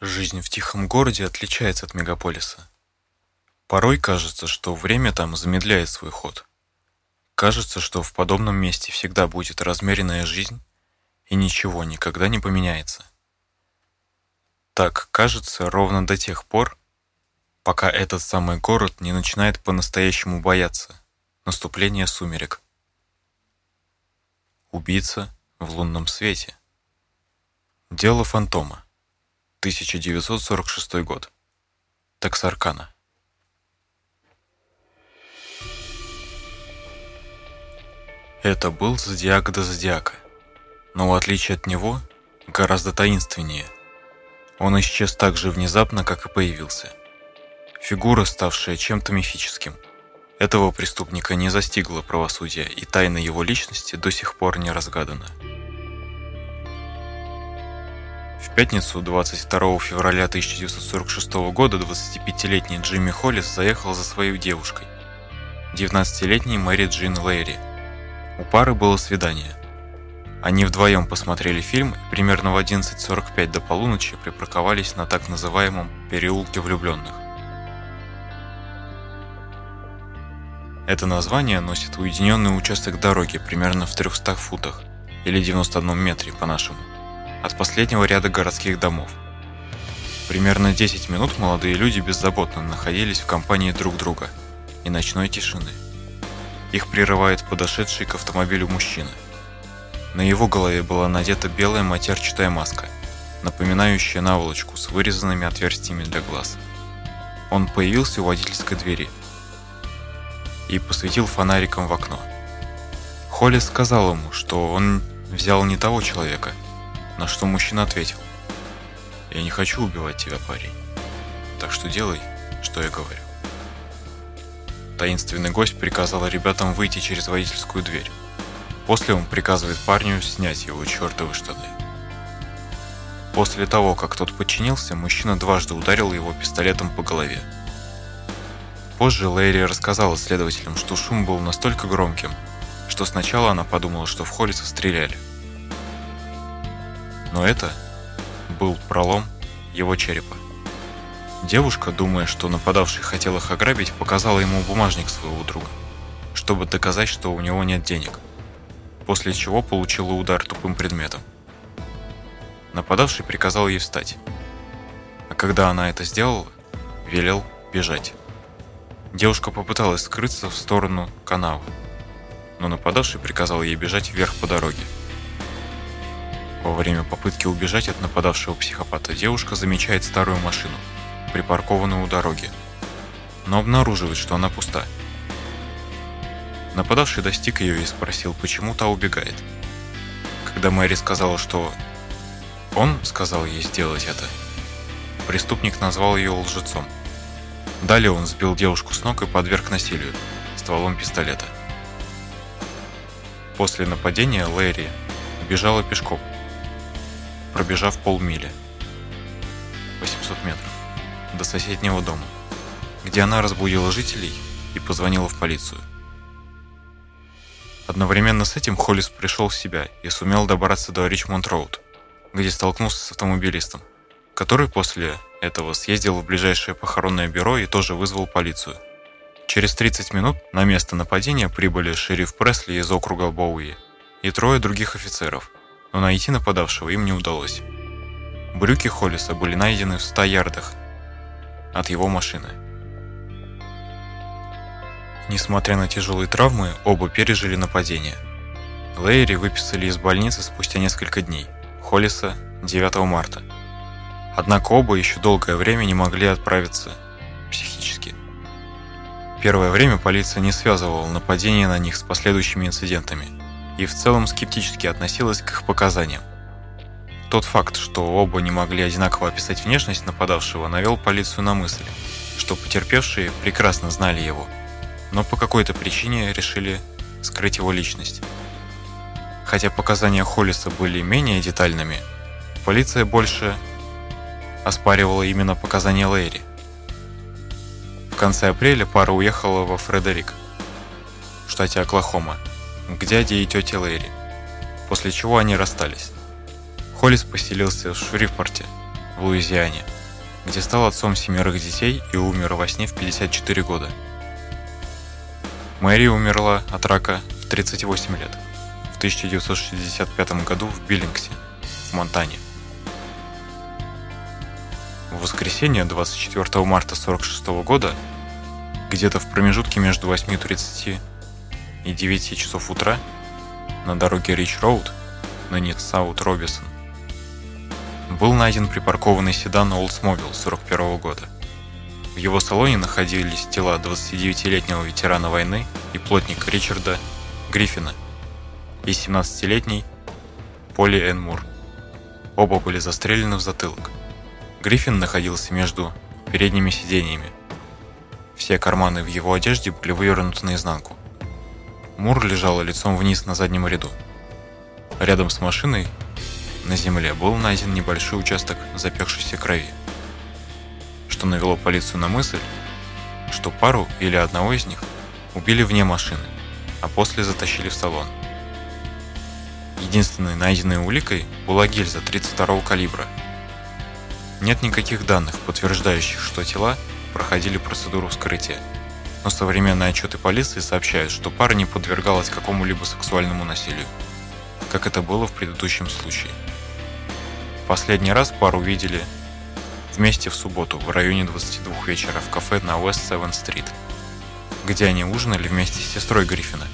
Жизнь в тихом городе отличается от мегаполиса. Порой кажется, что время там замедляет свой ход. Кажется, что в подобном месте всегда будет размеренная жизнь, и ничего никогда не поменяется. Так кажется ровно до тех пор, пока этот самый город не начинает по-настоящему бояться наступления сумерек. Убийца в лунном свете. Дело фантома. 1946 год. Таксаркана. Это был зодиак до зодиака, но в отличие от него, гораздо таинственнее. Он исчез так же внезапно, как и появился. Фигура, ставшая чем-то мифическим. Этого преступника не застигло правосудие, и тайна его личности до сих пор не разгадана. В пятницу 22 февраля 1946 года 25-летний Джимми Холлис заехал за своей девушкой, 19-летней Мэри Джин Лэйри. У пары было свидание. Они вдвоем посмотрели фильм и примерно в 11.45 до полуночи припарковались на так называемом «переулке влюбленных». Это название носит уединенный участок дороги примерно в 300 футах или 91 метре по-нашему от последнего ряда городских домов. Примерно 10 минут молодые люди беззаботно находились в компании друг друга и ночной тишины. Их прерывает подошедший к автомобилю мужчина. На его голове была надета белая матерчатая маска, напоминающая наволочку с вырезанными отверстиями для глаз. Он появился у водительской двери и посветил фонариком в окно. Холли сказал ему, что он взял не того человека – на что мужчина ответил. «Я не хочу убивать тебя, парень. Так что делай, что я говорю». Таинственный гость приказал ребятам выйти через водительскую дверь. После он приказывает парню снять его чертовы штаны. После того, как тот подчинился, мужчина дважды ударил его пистолетом по голове. Позже Лэри рассказала следователям, что шум был настолько громким, что сначала она подумала, что в Холлиса стреляли. Но это был пролом его черепа. Девушка, думая, что нападавший хотел их ограбить, показала ему бумажник своего друга, чтобы доказать, что у него нет денег, после чего получила удар тупым предметом. Нападавший приказал ей встать, а когда она это сделала, велел бежать. Девушка попыталась скрыться в сторону канала, но нападавший приказал ей бежать вверх по дороге. Во время попытки убежать от нападавшего психопата девушка замечает старую машину, припаркованную у дороги, но обнаруживает, что она пуста. Нападавший достиг ее и спросил, почему та убегает. Когда Мэри сказала, что он сказал ей сделать это, преступник назвал ее лжецом. Далее он сбил девушку с ног и подверг насилию стволом пистолета. После нападения Лэри бежала пешком, пробежав полмили, 800 метров, до соседнего дома, где она разбудила жителей и позвонила в полицию. Одновременно с этим Холлис пришел в себя и сумел добраться до Ричмонд-Роуд, где столкнулся с автомобилистом, который после этого съездил в ближайшее похоронное бюро и тоже вызвал полицию. Через 30 минут на место нападения прибыли шериф Пресли из округа Боуи и трое других офицеров – но найти нападавшего им не удалось. Брюки Холлиса были найдены в 100 ярдах от его машины. Несмотря на тяжелые травмы, оба пережили нападение. Лейри выписали из больницы спустя несколько дней, Холлиса 9 марта. Однако оба еще долгое время не могли отправиться психически. Первое время полиция не связывала нападение на них с последующими инцидентами – и в целом скептически относилась к их показаниям. Тот факт, что оба не могли одинаково описать внешность нападавшего, навел полицию на мысль, что потерпевшие прекрасно знали его, но по какой-то причине решили скрыть его личность. Хотя показания Холлиса были менее детальными, полиция больше оспаривала именно показания Лэри. В конце апреля пара уехала во Фредерик, в штате Оклахома, к дяде и тете Лэри, после чего они расстались. Холлис поселился в Шрифпорте, в Луизиане, где стал отцом семерых детей и умер во сне в 54 года. Мэри умерла от рака в 38 лет в 1965 году в Биллингсе, в Монтане. В воскресенье 24 марта 1946 года, где-то в промежутке между 8.30 и 9 часов утра, на дороге Рич Роуд, ныне Саут Робисон, был найден припаркованный седан Oldsmobile 41 года. В его салоне находились тела 29-летнего ветерана войны и плотника Ричарда Гриффина и 17-летней Поли Энн Мур. Оба были застрелены в затылок. Гриффин находился между передними сиденьями. Все карманы в его одежде были вывернуты наизнанку. Мур лежала лицом вниз на заднем ряду. Рядом с машиной на земле был найден небольшой участок запекшейся крови, что навело полицию на мысль, что пару или одного из них убили вне машины, а после затащили в салон. Единственной найденной уликой была гильза 32 калибра. Нет никаких данных, подтверждающих, что тела проходили процедуру вскрытия, но современные отчеты полиции сообщают, что пара не подвергалась какому-либо сексуальному насилию, как это было в предыдущем случае. Последний раз пару видели вместе в субботу в районе 22 вечера в кафе на West 7 Street, где они ужинали вместе с сестрой Гриффина.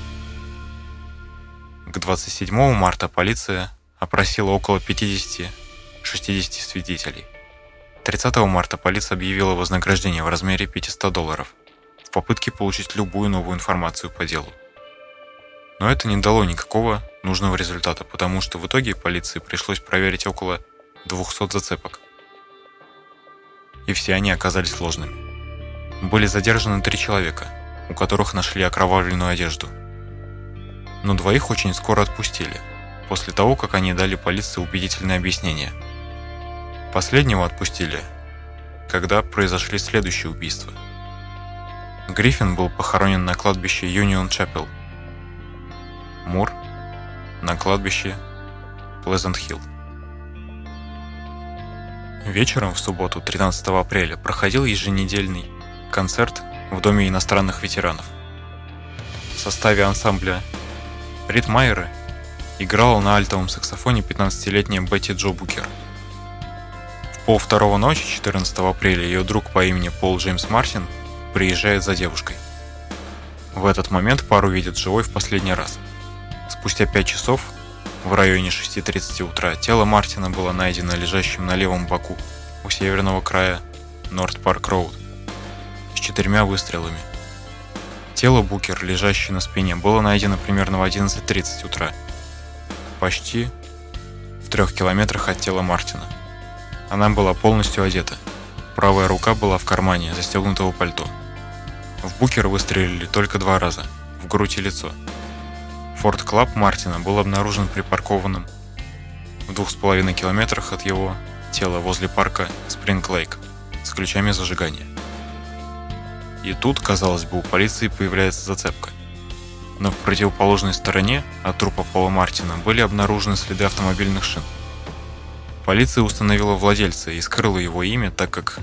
К 27 марта полиция опросила около 50-60 свидетелей. 30 марта полиция объявила вознаграждение в размере 500 долларов попытке получить любую новую информацию по делу. Но это не дало никакого нужного результата, потому что в итоге полиции пришлось проверить около 200 зацепок. И все они оказались ложными. Были задержаны три человека, у которых нашли окровавленную одежду. Но двоих очень скоро отпустили, после того, как они дали полиции убедительное объяснение. Последнего отпустили, когда произошли следующие убийства. Гриффин был похоронен на кладбище Юнион Чапел. Мур на кладбище Плезант Хилл. Вечером в субботу, 13 апреля, проходил еженедельный концерт в Доме иностранных ветеранов. В составе ансамбля Рид Майеры играла на альтовом саксофоне 15-летняя Бетти Джо Букер. В пол второго ночи, 14 апреля, ее друг по имени Пол Джеймс Мартин приезжает за девушкой. В этот момент пару видят живой в последний раз. Спустя 5 часов в районе 6.30 утра тело Мартина было найдено лежащим на левом боку у северного края Норт Парк Роуд с четырьмя выстрелами. Тело Букер, лежащее на спине, было найдено примерно в 11.30 утра, почти в трех километрах от тела Мартина. Она была полностью одета. Правая рука была в кармане застегнутого пальто. В Букер выстрелили только два раза, в грудь и лицо – Форд Клаб Мартина был обнаружен припаркованным в двух с половиной километрах от его тела возле парка Спринг Лейк с ключами зажигания. И тут, казалось бы, у полиции появляется зацепка. Но в противоположной стороне от трупа Пола Мартина были обнаружены следы автомобильных шин. Полиция установила владельца и скрыла его имя, так как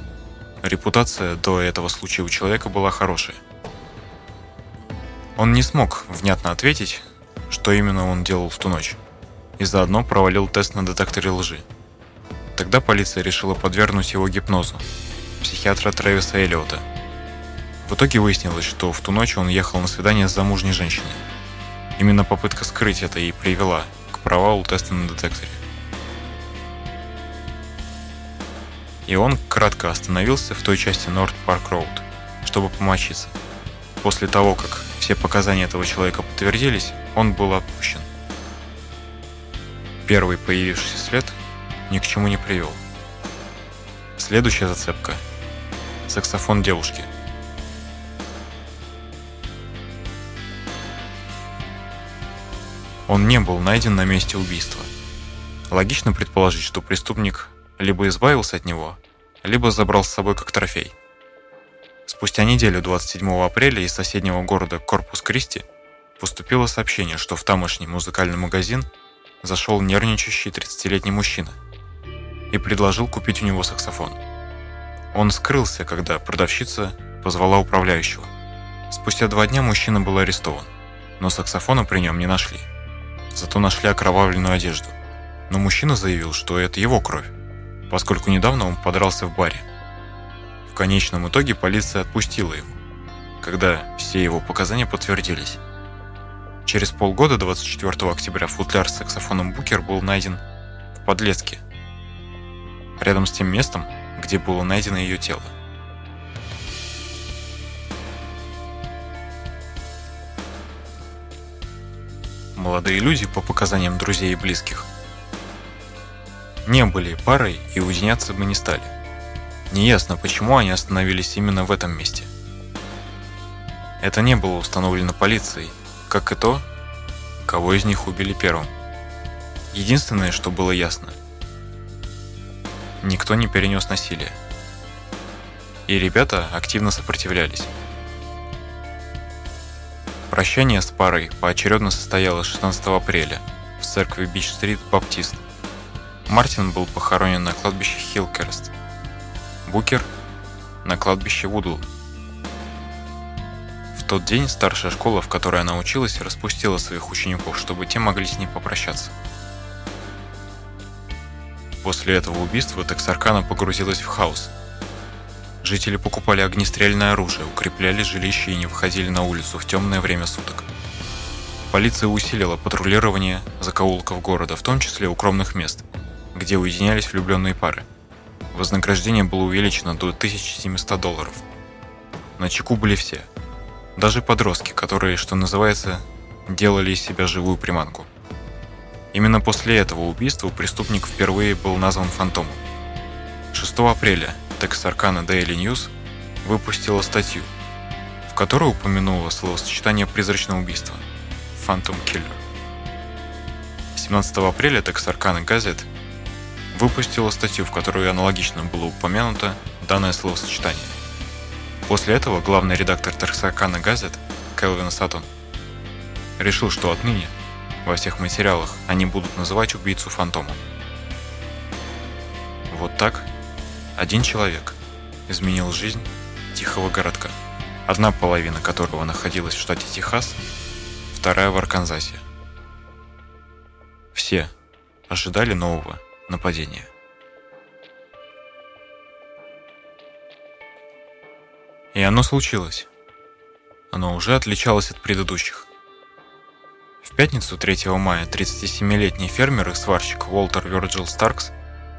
репутация до этого случая у человека была хорошая. Он не смог внятно ответить, что именно он делал в ту ночь, и заодно провалил тест на детекторе лжи. Тогда полиция решила подвергнуть его гипнозу, психиатра Трэвиса Эллиота. В итоге выяснилось, что в ту ночь он ехал на свидание с замужней женщиной. Именно попытка скрыть это и привела к провалу теста на детекторе. И он кратко остановился в той части Норт Парк Роуд, чтобы помочиться. После того, как все показания этого человека подтвердились, он был отпущен. Первый появившийся след ни к чему не привел. Следующая зацепка – саксофон девушки. Он не был найден на месте убийства. Логично предположить, что преступник либо избавился от него, либо забрал с собой как трофей. Спустя неделю, 27 апреля, из соседнего города Корпус Кристи поступило сообщение, что в тамошний музыкальный магазин зашел нервничающий 30-летний мужчина. и предложил купить у него саксофон. Он скрылся, когда продавщица позвала управляющего. Спустя два дня мужчина был арестован, но саксофона при нем не нашли. Зато нашли окровавленную одежду. Но мужчина заявил, что это его кровь, поскольку недавно он подрался в баре. В конечном итоге полиция отпустила его, когда все его показания подтвердились. Через полгода, 24 октября, футляр с саксофоном Букер был найден в подлеске, рядом с тем местом, где было найдено ее тело. Молодые люди, по показаниям друзей и близких, не были парой и уединяться бы не стали. Неясно, почему они остановились именно в этом месте. Это не было установлено полицией, как и то, кого из них убили первым. Единственное, что было ясно, никто не перенес насилие. И ребята активно сопротивлялись. Прощание с парой поочередно состоялось 16 апреля в церкви Бич-стрит Баптист. Мартин был похоронен на кладбище Хилкерст. Букер – на кладбище Вудл тот день старшая школа, в которой она училась, распустила своих учеников, чтобы те могли с ней попрощаться. После этого убийства Тексаркана погрузилась в хаос. Жители покупали огнестрельное оружие, укрепляли жилища и не выходили на улицу в темное время суток. Полиция усилила патрулирование закоулков города, в том числе укромных мест, где уединялись влюбленные пары. Вознаграждение было увеличено до 1700 долларов. На чеку были все – даже подростки, которые, что называется, делали из себя живую приманку. Именно после этого убийства преступник впервые был назван фантомом. 6 апреля Texarkana Daily News выпустила статью, в которой упомянула словосочетание «призрачное убийство» – Phantom Killer. 17 апреля Texarkana Gazette выпустила статью, в которой аналогично было упомянуто данное словосочетание – После этого главный редактор Тарсакана газет Келвин Сатон решил, что отныне во всех материалах они будут называть убийцу фантомом. Вот так один человек изменил жизнь тихого городка, одна половина которого находилась в штате Техас, вторая в Арканзасе. Все ожидали нового нападения. И оно случилось. Оно уже отличалось от предыдущих. В пятницу 3 мая 37-летний фермер и сварщик Уолтер Вирджил Старкс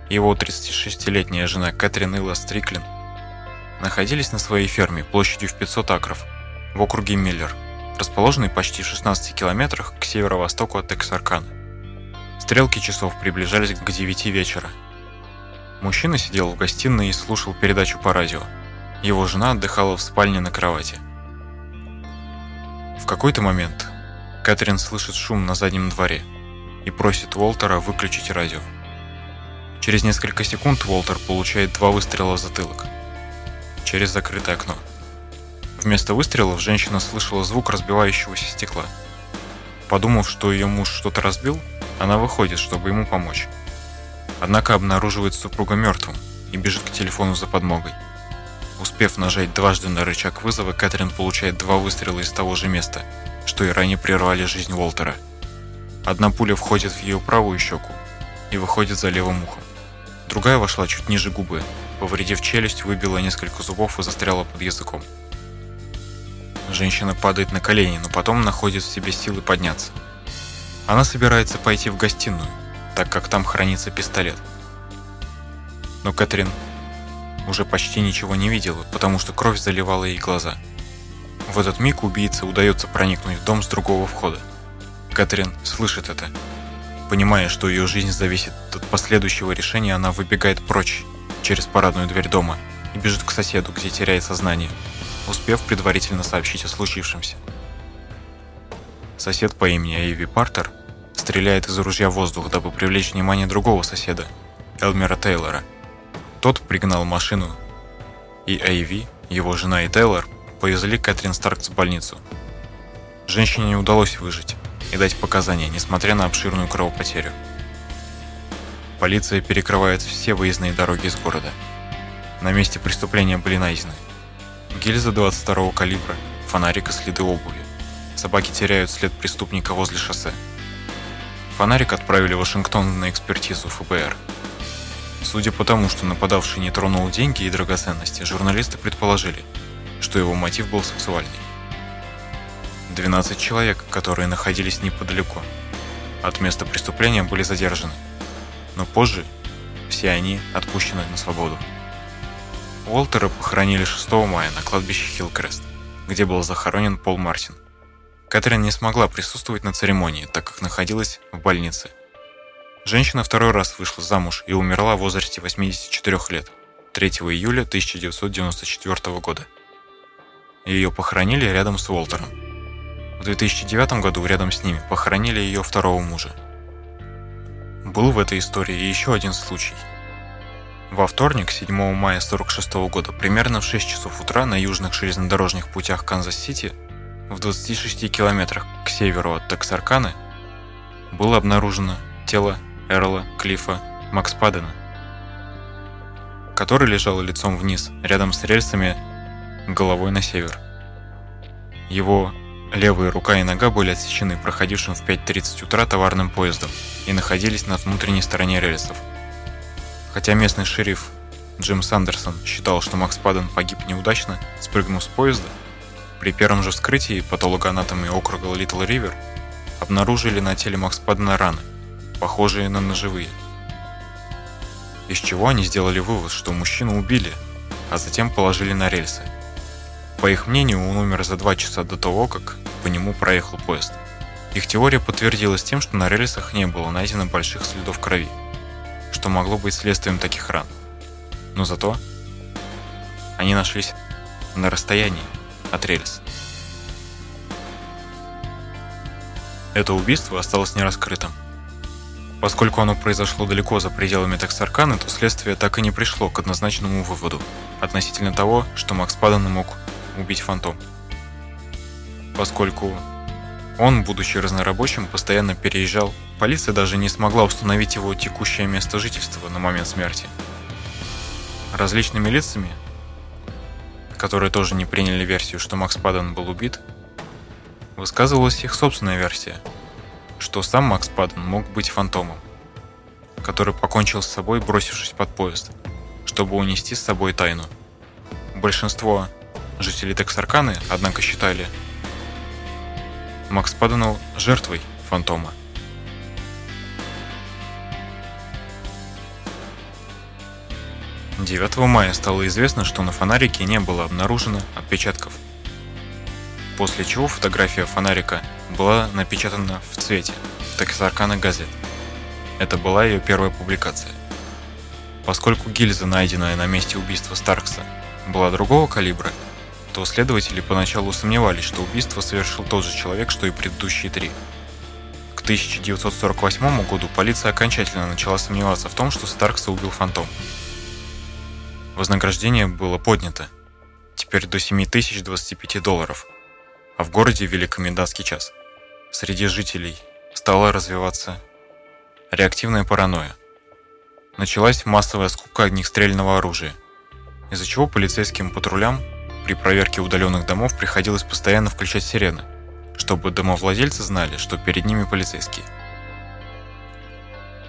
и его 36-летняя жена Кэтрин Илла Стриклин находились на своей ферме площадью в 500 акров в округе Миллер, расположенной почти в 16 километрах к северо-востоку от Тексаркана. Стрелки часов приближались к 9 вечера. Мужчина сидел в гостиной и слушал передачу по радио – его жена отдыхала в спальне на кровати. В какой-то момент Кэтрин слышит шум на заднем дворе и просит Уолтера выключить радио. Через несколько секунд Уолтер получает два выстрела в затылок через закрытое окно. Вместо выстрелов женщина слышала звук разбивающегося стекла. Подумав, что ее муж что-то разбил, она выходит, чтобы ему помочь. Однако обнаруживает супруга мертвым и бежит к телефону за подмогой. Успев нажать дважды на рычаг вызова, Кэтрин получает два выстрела из того же места, что и ранее прервали жизнь Уолтера. Одна пуля входит в ее правую щеку и выходит за левым ухом. Другая вошла чуть ниже губы, повредив челюсть, выбила несколько зубов и застряла под языком. Женщина падает на колени, но потом находит в себе силы подняться. Она собирается пойти в гостиную, так как там хранится пистолет. Но Кэтрин уже почти ничего не видела, потому что кровь заливала ей глаза. В этот миг убийце удается проникнуть в дом с другого входа. Кэтрин слышит это. Понимая, что ее жизнь зависит от последующего решения, она выбегает прочь через парадную дверь дома и бежит к соседу, где теряет сознание, успев предварительно сообщить о случившемся. Сосед по имени Эйви Партер стреляет из ружья в воздух, дабы привлечь внимание другого соседа, Элмера Тейлора – тот пригнал машину, и Эйви, его жена и Тейлор повезли Кэтрин Старкс в больницу. Женщине не удалось выжить и дать показания, несмотря на обширную кровопотерю. Полиция перекрывает все выездные дороги из города. На месте преступления были найдены гильза 22 калибра, фонарик и следы обуви. Собаки теряют след преступника возле шоссе. Фонарик отправили в Вашингтон на экспертизу ФБР. Судя по тому, что нападавший не тронул деньги и драгоценности, журналисты предположили, что его мотив был сексуальный. 12 человек, которые находились неподалеку от места преступления, были задержаны, но позже все они отпущены на свободу. Уолтера похоронили 6 мая на кладбище Хиллкрест, где был захоронен Пол Мартин. Кэтрин не смогла присутствовать на церемонии, так как находилась в больнице. Женщина второй раз вышла замуж и умерла в возрасте 84 лет 3 июля 1994 года. Ее похоронили рядом с Уолтером. В 2009 году рядом с ними похоронили ее второго мужа. Был в этой истории еще один случай – во вторник, 7 мая 1946 года, примерно в 6 часов утра на южных железнодорожных путях Канзас-Сити, в 26 километрах к северу от Тексарканы, было обнаружено тело Эрла Клиффа Макспадена, который лежал лицом вниз, рядом с рельсами, головой на север. Его левая рука и нога были отсечены проходившим в 5.30 утра товарным поездом и находились на внутренней стороне рельсов – Хотя местный шериф Джим Сандерсон считал, что Макс Падден погиб неудачно, спрыгнув с поезда, при первом же вскрытии патологоанатомы округа Литл Ривер обнаружили на теле Макс Паддена раны, похожие на ножевые. Из чего они сделали вывод, что мужчину убили, а затем положили на рельсы. По их мнению, он умер за два часа до того, как по нему проехал поезд. Их теория подтвердилась тем, что на рельсах не было найдено больших следов крови что могло быть следствием таких ран. Но зато они нашлись на расстоянии от рельс. Это убийство осталось нераскрытым. Поскольку оно произошло далеко за пределами Тексарканы, то следствие так и не пришло к однозначному выводу относительно того, что Макс Падден мог убить Фантом. Поскольку он, будучи разнорабочим, постоянно переезжал. Полиция даже не смогла установить его текущее место жительства на момент смерти. Различными лицами, которые тоже не приняли версию, что Макс Падден был убит, высказывалась их собственная версия, что сам Макс Падден мог быть фантомом, который покончил с собой, бросившись под поезд, чтобы унести с собой тайну. Большинство жителей Тексарканы, однако, считали, Макс Паданул жертвой фантома. Девятого мая стало известно, что на фонарике не было обнаружено отпечатков. После чего фотография фонарика была напечатана в цвете в Тексаркана газет. Это была ее первая публикация. Поскольку гильза, найденная на месте убийства Старкса, была другого калибра, то следователи поначалу сомневались, что убийство совершил тот же человек, что и предыдущие три. К 1948 году полиция окончательно начала сомневаться в том, что Старкса убил Фантом. Вознаграждение было поднято, теперь до 7025 долларов, а в городе ввели комендантский час. Среди жителей стала развиваться реактивная паранойя. Началась массовая скупка огнестрельного оружия, из-за чего полицейским патрулям при проверке удаленных домов приходилось постоянно включать сирены, чтобы домовладельцы знали, что перед ними полицейские.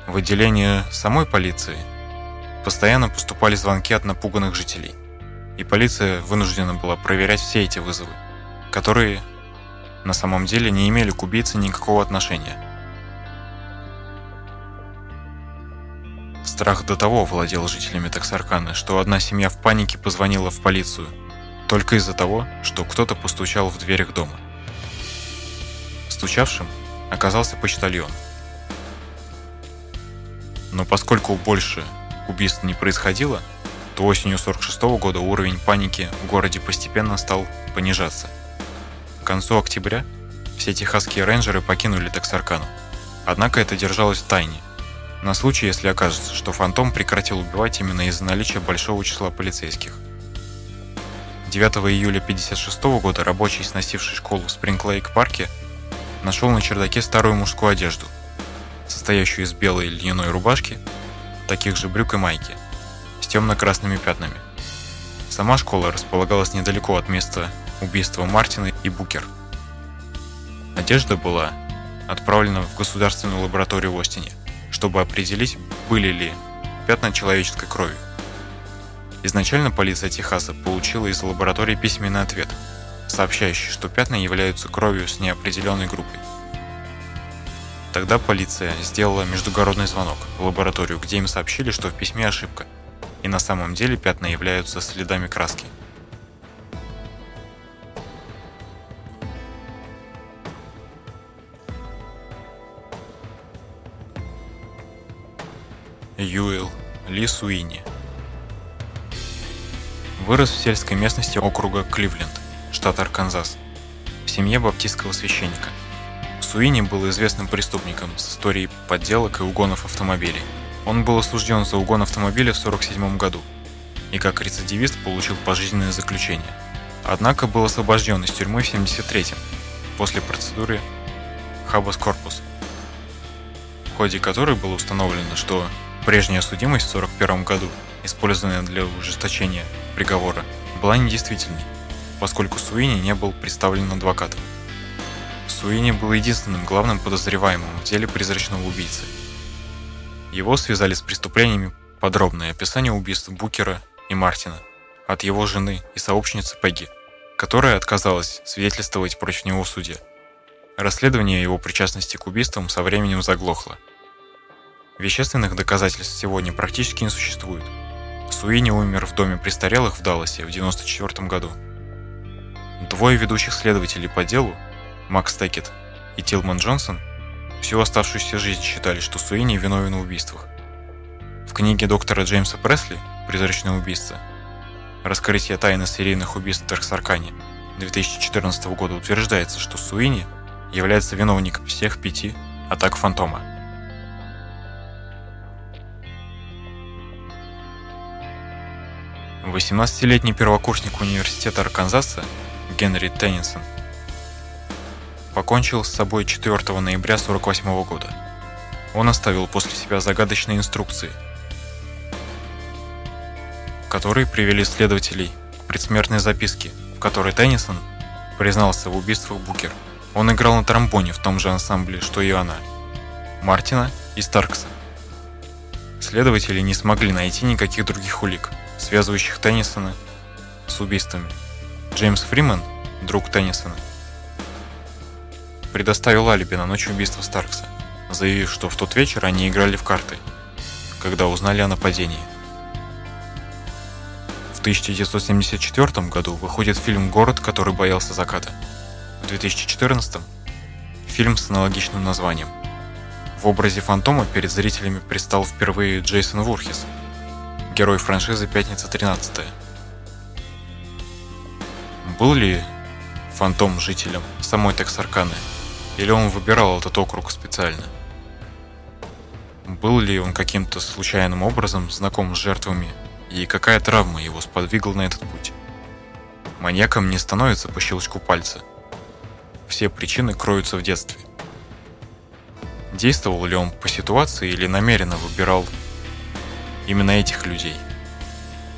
В отделение самой полиции постоянно поступали звонки от напуганных жителей, и полиция вынуждена была проверять все эти вызовы, которые на самом деле не имели к убийце никакого отношения. Страх до того владел жителями Таксарканы, что одна семья в панике позвонила в полицию – только из-за того, что кто-то постучал в дверь их дома. Стучавшим оказался почтальон. Но поскольку больше убийств не происходило, то осенью 46 -го года уровень паники в городе постепенно стал понижаться. К концу октября все техасские рейнджеры покинули Тексаркану. Однако это держалось в тайне, на случай, если окажется, что Фантом прекратил убивать именно из-за наличия большого числа полицейских – 9 июля 1956 года рабочий, сносивший школу в Спринг-Лейк-парке, нашел на чердаке старую мужскую одежду, состоящую из белой льняной рубашки, таких же брюк и майки с темно-красными пятнами. Сама школа располагалась недалеко от места убийства Мартина и Букер. Одежда была отправлена в государственную лабораторию в Остине, чтобы определить, были ли пятна человеческой крови. Изначально полиция Техаса получила из лаборатории письменный ответ, сообщающий, что пятна являются кровью с неопределенной группой. Тогда полиция сделала междугородный звонок в лабораторию, где им сообщили, что в письме ошибка, и на самом деле пятна являются следами краски. Юэл Ли Суини Вырос в сельской местности округа Кливленд, штат Арканзас, в семье баптистского священника – Суини был известным преступником с историей подделок и угонов автомобилей. Он был осужден за угон автомобиля в 1947 году и как рецидивист получил пожизненное заключение. Однако был освобожден из тюрьмы в 1973 после процедуры Хабас Корпус, в ходе которой было установлено, что прежняя судимость в 1941 году, использованная для ужесточения приговора, была недействительной, поскольку Суини не был представлен адвокатом. Суини был единственным главным подозреваемым в деле призрачного убийцы. Его связали с преступлениями подробное описание убийств Букера и Мартина от его жены и сообщницы Пегги, которая отказалась свидетельствовать против него в суде. Расследование его причастности к убийствам со временем заглохло. Вещественных доказательств сегодня практически не существует. Суини умер в доме престарелых в Далласе в 1994 году. Двое ведущих следователей по делу, Макс Текет и Тилман Джонсон всю оставшуюся жизнь считали, что Суини виновен в убийствах. В книге доктора Джеймса Пресли «Призрачное убийство» «Раскрытие тайны серийных убийств в Тарксаркане» 2014 года утверждается, что Суини является виновником всех пяти атак Фантома. Восемнадцатилетний первокурсник университета Арканзаса Генри Теннисон покончил с собой 4 ноября 1948 года. Он оставил после себя загадочные инструкции, которые привели следователей к предсмертной записке, в которой Теннисон признался в убийствах Букер. Он играл на тромбоне в том же ансамбле, что и она, Мартина и Старкса. Следователи не смогли найти никаких других улик, связывающих Теннисона с убийствами. Джеймс Фриман, друг Теннисона, предоставил алиби на ночь убийства Старкса, заявив, что в тот вечер они играли в карты, когда узнали о нападении. В 1974 году выходит фильм «Город, который боялся заката». В 2014 фильм с аналогичным названием. В образе фантома перед зрителями предстал впервые Джейсон Вурхис, герой франшизы «Пятница 13 Был ли фантом жителем самой Тексарканы – или он выбирал этот округ специально? Был ли он каким-то случайным образом знаком с жертвами, и какая травма его сподвигла на этот путь? Маньяком не становится по щелчку пальца. Все причины кроются в детстве. Действовал ли он по ситуации или намеренно выбирал именно этих людей?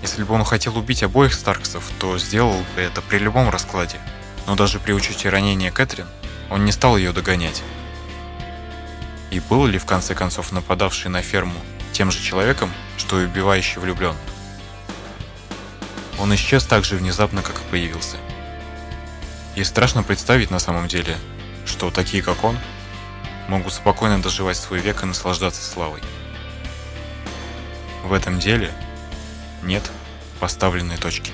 Если бы он хотел убить обоих Старксов, то сделал бы это при любом раскладе. Но даже при учете ранения Кэтрин – он не стал ее догонять. И был ли в конце концов нападавший на ферму тем же человеком, что и убивающий влюбленный? Он исчез так же внезапно, как и появился. И страшно представить на самом деле, что такие, как он, могут спокойно доживать свой век и наслаждаться славой. В этом деле нет поставленной точки.